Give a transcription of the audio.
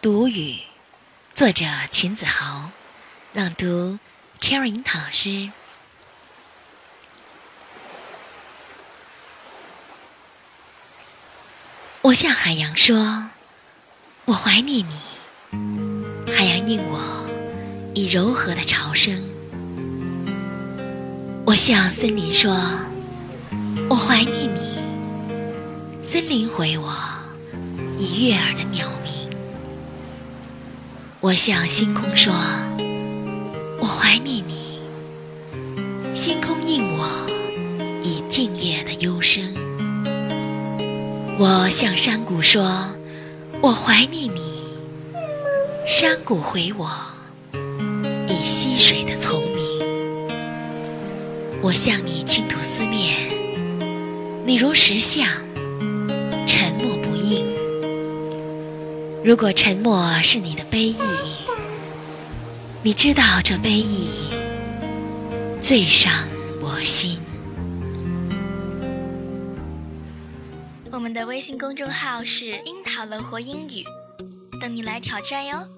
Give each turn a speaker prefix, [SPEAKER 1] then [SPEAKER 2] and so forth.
[SPEAKER 1] 读语，作者秦子豪，朗读 Cherry 樱桃老师。我向海洋说：“我怀念你。”海洋应我以柔和的潮声。我向森林说：“我怀念你。”森林回我以悦耳的鸟。我向星空说：“我怀念你。”星空应我以静夜的幽声。我向山谷说：“我怀念你。”山谷回我以溪水的丛鸣。我向你倾吐思念，你如石像，如果沉默是你的悲意，你知道这悲意最伤我心。
[SPEAKER 2] 我们的微信公众号是“樱桃乐活英语”，等你来挑战哟。